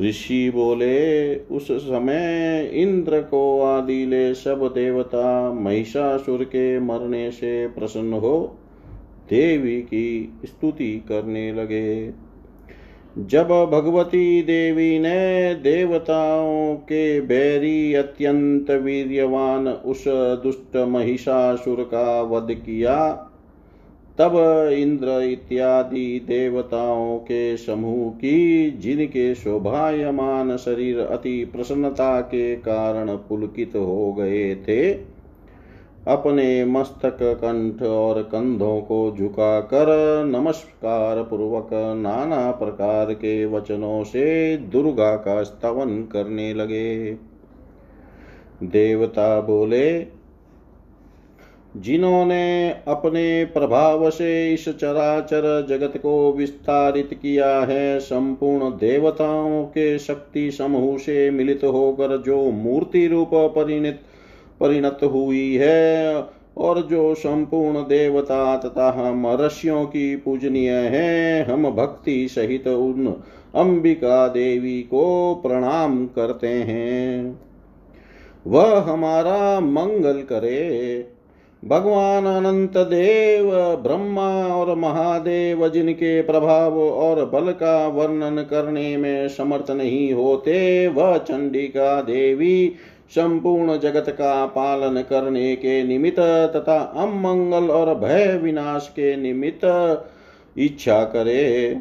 ऋषि बोले, उस समय इंद्र को आदिले सब देवता महिषासुर के मरने से प्रसन्न हो देवी की स्तुति करने लगे। जब भगवती देवी ने देवताओं के बैरी अत्यंत वीर्यवान उस दुष्ट महिषासुर का वध किया तब इंद्र इत्यादि देवताओं के समूह की, जिनके शोभायमान शरीर अति प्रसन्नता के कारण पुलकित हो गए थे, अपने मस्तक कंठ और कंधों को झुकाकर नमस्कार पूर्वक नाना प्रकार के वचनों से दुर्गा का स्तवन करने लगे। देवता बोले जिन्होंने अपने प्रभाव से इस चराचर जगत को विस्तारित किया है, संपूर्ण देवताओं के शक्ति समूह से मिलित होकर जो मूर्ति रूप परिणत परिणत हुई है और जो संपूर्ण देवता तथा हम ऋषियों की पूजनीय है, हम भक्ति सहित उन अंबिका देवी को प्रणाम करते हैं। वह हमारा मंगल करे भगवान अनंत देव ब्रह्मा और महादेव जिनके प्रभाव और बल का वर्णन करने में समर्थ नहीं होते, वह चंडिका देवी संपूर्ण जगत का पालन करने के निमित्त तथा अमंगल और भय विनाश के निमित्त इच्छा करे।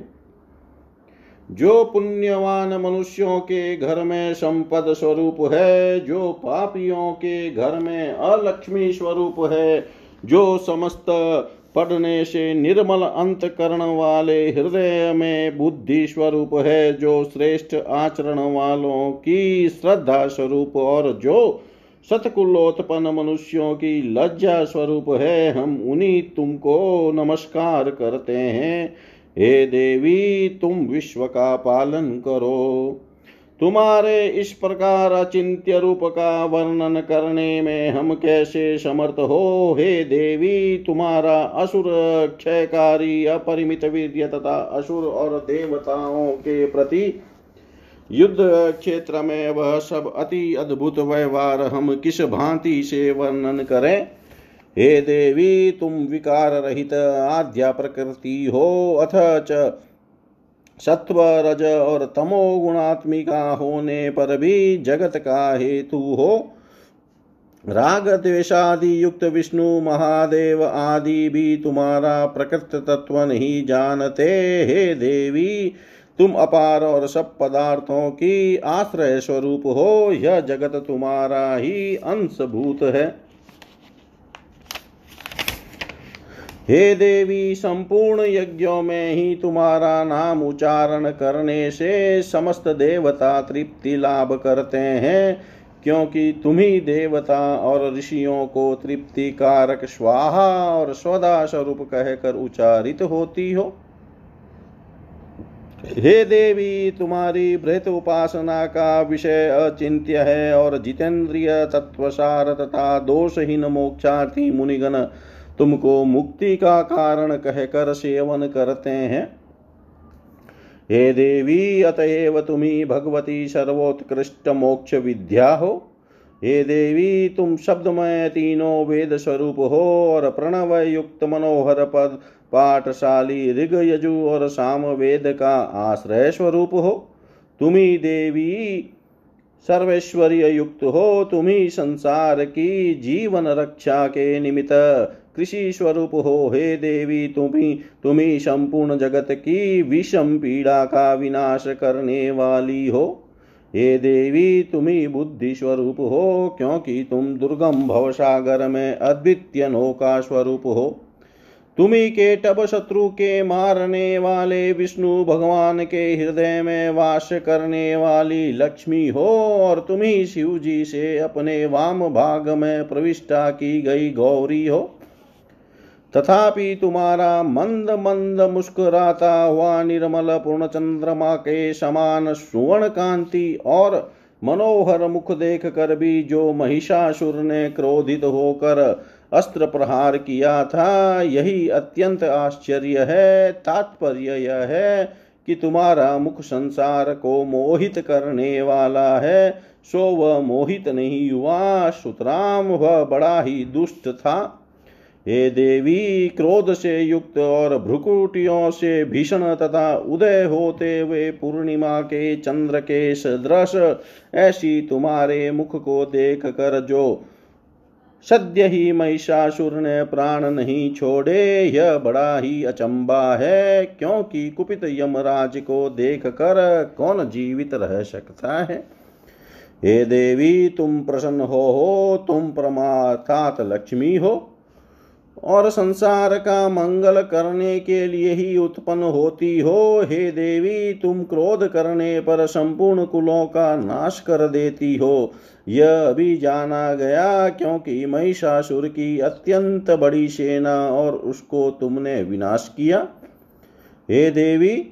जो पुण्यवान मनुष्यों के घर में संपद स्वरूप है, जो पापियों के घर में अलक्ष्मी स्वरूप है, जो समस्त पढ़ने से निर्मल अंत करण वाले हृदय में बुद्धि स्वरूप है, जो श्रेष्ठ आचरण वालों की श्रद्धा स्वरूप और जो सतकुलोत्पन्न मनुष्यों की लज्जा स्वरूप है, हम उन्हीं तुमको नमस्कार करते हैं। हे देवी, तुम विश्व का पालन करो। तुम्हारे इस प्रकार अचिंत्य रूप का वर्णन करने में हम कैसे समर्थ हो? हे देवी, तुम्हारा असुर क्षयकारी, अपरिमित वीर्य तथा असुर और देवताओं के प्रति युद्ध क्षेत्र में वह सब अति अद्भुत व्यवहार हम किस भांति से वर्णन करें? हे देवी, तुम विकार रहित आद्या प्रकृति हो, अथ च सत्व रज और तमो गुणात्मिका होने पर भी जगत का हेतु हो। राग द्वेषादि युक्त विष्णु, महादेव आदि भी तुम्हारा प्रकृत तत्व नहीं जानते। हे देवी, तुम अपार और सब पदार्थों की आश्रय स्वरूप हो, यह जगत तुम्हारा ही अंशभूत है। हे देवी, संपूर्ण यज्ञों में ही तुम्हारा नाम उच्चारण करने से समस्त देवता तृप्ति लाभ करते हैं, क्योंकि तुम्ही देवता और ऋषियों को तृप्ति कारक स्वाहा और स्वदा स्वरूप कहकर उच्चारित होती हो। हे देवी, तुम्हारी बृहत उपासना का विषय अचिंत्य है और जितेंद्रिय तत्वसार तथा दोषहीन मोक्षार्थी मुनिगण तुमको मुक्ति का कारण कहकर सेवन करते हैं। हे देवी, अतएव तुम्ही भगवती सर्वोत्कृष्ट मोक्ष विद्या हो। हे देवी, तुम शब्दमय तीनों वेद स्वरूप हो और प्रणव युक्त मनोहर पद, पाठशाली ऋग यजु और साम वेद का आश्रय स्वरूप हो। तुम्ही देवी सर्वेश्वर्य युक्त हो। तुम्ही संसार की जीवन रक्षा के निमित्त कृषि स्वरूप हो, हे देवी, तुम्ही तुम्ही संपूर्ण जगत की विषम पीड़ा का विनाश करने वाली हो? हे देवी, तुम्ही बुद्धि स्वरूप हो, क्योंकि तुम दुर्गम भवसागर में अद्वितीय नौका स्वरूप हो। तुम्ही के टब शत्रु के मारने वाले विष्णु भगवान के हृदय में वास करने वाली लक्ष्मी हो, और तुम्ही शिव जी से अपने वाम भाग में प्रविष्टा की गई गौरी हो। तथापि तुम्हारा मंद मंद मुस्कुराता हुआ निर्मल पूर्ण चंद्रमा के समान सुवर्ण कांति और मनोहर मुख देख कर भी जो महिषासुर ने क्रोधित होकर अस्त्र प्रहार किया था, यही अत्यंत आश्चर्य है, तात्पर्य यह है कि तुम्हारा मुख संसार को मोहित करने वाला है। सो वह मोहित नहीं हुआ, सुतराम वह बड़ा ही दुष्ट था। हे देवी, क्रोध से युक्त और भ्रुकुटियों से भीषण तथा उदय होते हुए पूर्णिमा के चंद्र के सदृश ऐसी तुम्हारे मुख को देख कर जो सद्य ही महिषासुर ने प्राण नहीं छोड़े, यह बड़ा ही अचंबा है, क्योंकि कुपित यमराज को देख कर कौन जीवित रह सकता है? हे देवी, तुम प्रसन्न हो हो, तुम परमार्थात लक्ष्मी हो। और संसार का मंगल करने के लिए ही उत्पन्न होती हो, हे देवी, तुम क्रोध करने पर संपूर्ण कुलों का नाश कर देती हो। यह भी जाना गया, क्योंकि महिषासुर की अत्यंत बड़ी सेना और उसको तुमने विनाश किया। हे देवी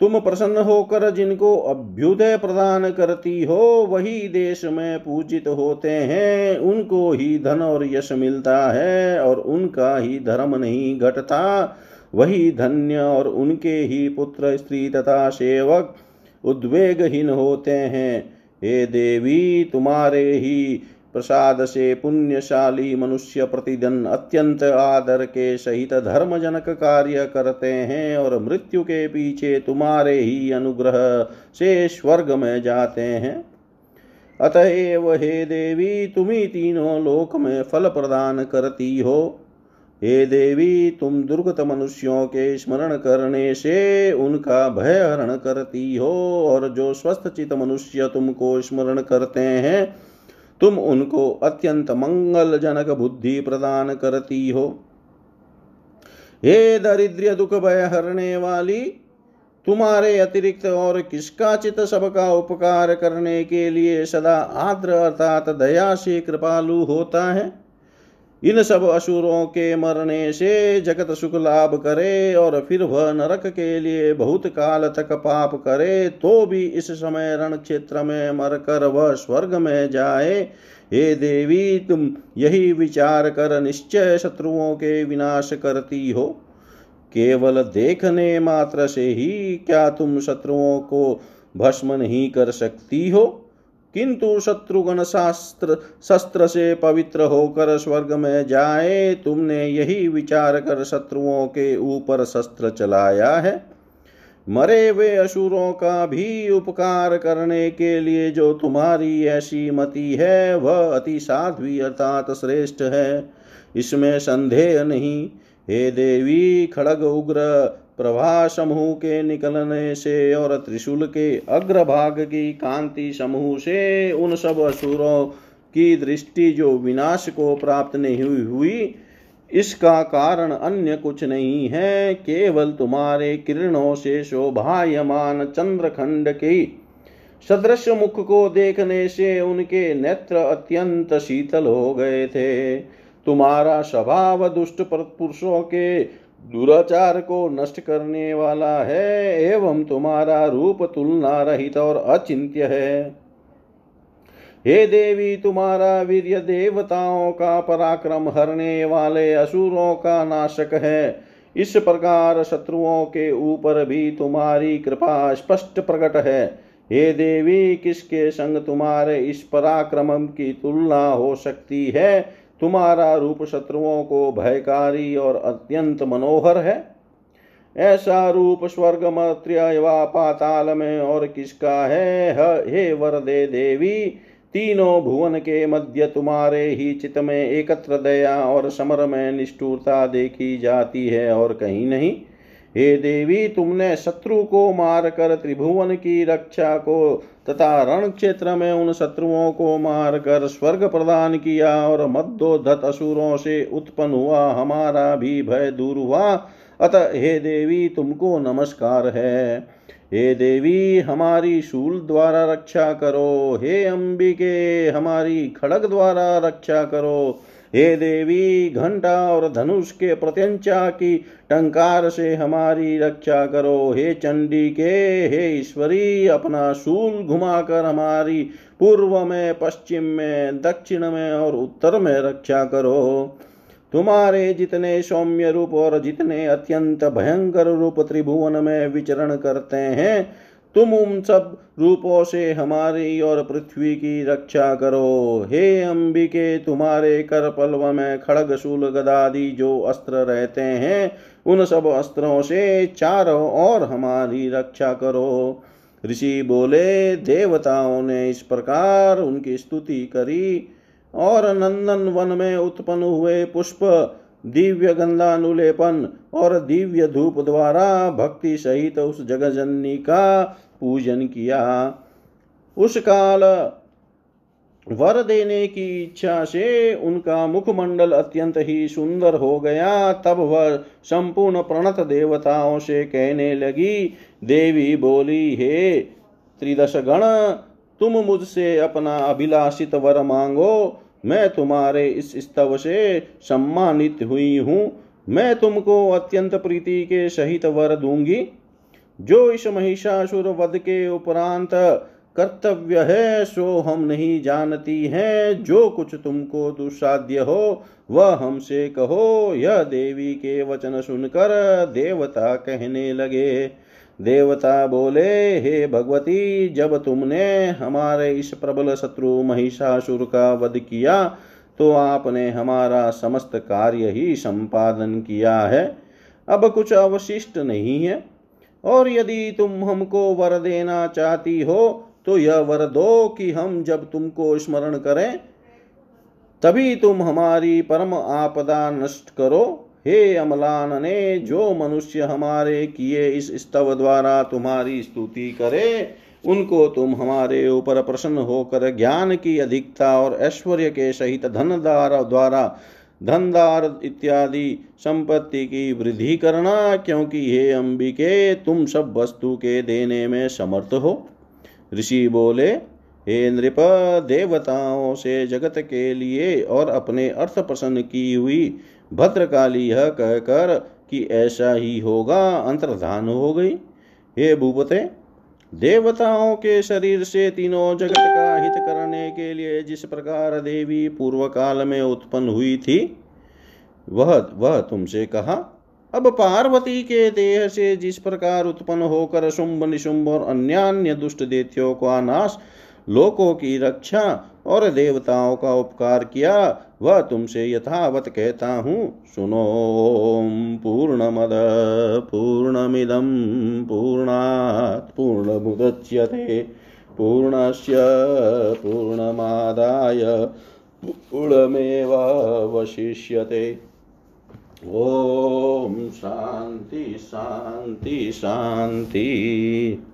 तुम प्रसन्न होकर जिनको अभ्युदय प्रदान करती हो, वही देश में पूजित होते हैं। उनको ही धन और यश मिलता है और उनका ही धर्म नहीं घटता। वही धन्य और उनके ही पुत्र, स्त्री तथा सेवक उद्वेगहीन होते हैं। हे देवी, तुम्हारे ही प्रसाद से पुण्यशाली मनुष्य प्रतिदिन अत्यंत आदर के सहित धर्मजनक कार्य करते हैं और मृत्यु के पीछे तुम्हारे ही अनुग्रह से स्वर्ग में जाते हैं। अतएव हे देवी, तुम्ही तीनों लोक में फल प्रदान करती हो। हे देवी, तुम दुर्गत मनुष्यों के स्मरण करने से उनका भय हरण करती हो और जो स्वस्थ चित मनुष्य तुमको स्मरण करते हैं तुम उनको अत्यंत मंगलजनक बुद्धि प्रदान करती हो। हे दरिद्र दुख भय हरने वाली, तुम्हारे अतिरिक्त और किसका चित सबका उपकार करने के लिए सदा आद्र अर्थात दया से कृपालु होता है। इन सब असुरों के मरने से जगत सुख लाभ करे और फिर वह नरक के लिए बहुत काल तक पाप करे तो भी इस समय रण क्षेत्र में मरकर वह स्वर्ग में जाए। हे देवी, तुम यही विचार कर निश्चय शत्रुओं के विनाश करती हो। केवल देखने मात्र से ही क्या तुम शत्रुओं को भस्म नहीं कर सकती हो? किंतु शत्रुघ्न शास्त्र शस्त्र से पवित्र होकर स्वर्ग में जाए, तुमने यही विचार कर शत्रुओं के ऊपर शस्त्र चलाया है। मरे हुए असुरों का भी उपकार करने के लिए जो तुम्हारी ऐसी मति है, वह अति साध्वी अर्थात श्रेष्ठ है। इसमें संदेह नहीं। हे देवी, खड़ग उग्र प्रभा समूह के निकलने से और त्रिशूल के अग्रभाग की कांति समूह से उन सब असुरों की दृष्टि जो विनाश को प्राप्त नहीं हुई हुई, इसका कारण अन्य कुछ नहीं है। केवल तुम्हारे किरणों से शोभायमान चंद्रखंड की सदृश मुख को देखने से उनके नेत्र अत्यंत शीतल हो गए थे। तुम्हारा स्वभाव दुष्ट पुरुषों के दुराचार को नष्ट करने वाला है, एवं तुम्हारा रूप तुलना रहित और अचिंत्य है। हे देवी, तुम्हारा वीर्य देवताओं का पराक्रम हरने वाले असुरों का नाशक है। इस प्रकार शत्रुओं के ऊपर भी तुम्हारी कृपा स्पष्ट प्रकट है। हे देवी, किसके संग तुम्हारे इस पराक्रम की तुलना हो सकती है? तुम्हारा रूप शत्रुओं को भयकारी और अत्यंत मनोहर है। ऐसा रूप स्वर्ग व पाताल में और किसका है? हे वर दे देवी, तीनों भुवन के मध्य तुम्हारे ही चित में एकत्र दया और समर में निष्ठुरता देखी जाती है और कहीं नहीं। हे देवी, तुमने शत्रु को मार कर त्रिभुवन की रक्षा को तथा रण क्षेत्र में उन शत्रुओं को मार कर स्वर्ग प्रदान किया और मद्दोधत असुरों से उत्पन्न हुआ, हमारा भी भय दूर हुआ। अतः हे देवी, तुमको नमस्कार है। हे देवी, हमारी शूल द्वारा रक्षा करो। हे अंबिके, हमारी खड़ग द्वारा रक्षा करो। हे देवी, घंटा और धनुष के प्रत्यंचा की टंकार से हमारी रक्षा करो। हे चंडी के, हे ईश्वरी, अपना शूल घुमाकर हमारी पूर्व में, पश्चिम में, दक्षिण में और उत्तर में रक्षा करो। तुम्हारे जितने सौम्य रूप और जितने अत्यंत भयंकर रूप त्रिभुवन में विचरण करते हैं तुम उन सब रूपों से हमारी और पृथ्वी की रक्षा करो। हे अंबिके, तुम्हारे कर पल्व में खड़ग, शूल गदादि जो अस्त्र रहते हैं, उन सब अस्त्रों से चारों और हमारी रक्षा करो। ऋषि बोले, देवताओं ने इस प्रकार उनकी स्तुति करी और नंदन वन में उत्पन्न हुए पुष्प दिव्य गंधानुलेपन और दिव्य धूप द्वारा भक्ति सहित उस जगजननी का पूजन किया। उस काल वर देने की इच्छा से उनका मुखमंडल अत्यंत ही सुंदर हो गया। तब वह संपूर्ण प्रणत देवताओं से कहने लगी, देवी बोली, हे त्रिदश गण तुम मुझसे अपना अभिलाषित वर मांगो। मैं तुम्हारे इस स्तव से सम्मानित हुई हूँ। मैं तुमको अत्यंत प्रीति के सहित वर दूँगी। जो इस महिषासुर वध के उपरांत कर्तव्य है, सो हम नहीं जानती हैं। जो कुछ तुमको दुसाध्य हो, वह हमसे कहो। यह देवी के वचन सुनकर देवता कहने लगे देवता बोले, हे भगवती, जब तुमने हमारे इस प्रबल शत्रु महिषासुर का वध किया तो आपने हमारा समस्त कार्य ही संपादन किया है। अब कुछ अवशिष्ट नहीं है, और यदि तुम हमको वर देना चाहती हो तो यह वर दो कि हम जब तुमको स्मरण करें, तभी तुम हमारी परम आपदा नष्ट करो। हे अमलान, ने जो मनुष्य हमारे किए इस स्तव द्वारा तुम्हारी स्तुति करे, उनको तुम हमारे ऊपर प्रसन्न होकर ज्ञान की अधिकता और ऐश्वर्य के सहित धनदार द्वारा धनदार इत्यादि संपत्ति की वृद्धि करना, क्योंकि हे अंबिके, तुम सब वस्तु के देने में समर्थ हो। ऋषि बोले, हे नृप, देवताओं से जगत के लिए और अपने अर्थ प्रसन्न की हुई भद्रकाली यह कहकर कि ऐसा ही होगा, अंतर्धान हो गई। हे भूपते, देवताओं के शरीर से तीनों जगत का हित करने के लिए जिस प्रकार देवी पूर्व काल में उत्पन्न हुई थी, वह वह तुमसे कहा, अब पार्वती के देह से जिस प्रकार उत्पन्न होकर शुंभ, निशुंभ और अन्य दुष्ट देत्यों का नाश लोकों की रक्षा और देवताओं का उपकार किया, वह तुमसे यथावत कहता हूँ, सुनो, पूर्णमद, पूर्णमिदं, पूर्णात् पूर्णमुदच्यते, पूर्णस्य पूर्णमादाय, पूर्णमेवावशिष्यते। ॐ शान्ति शान्ति शान्ति।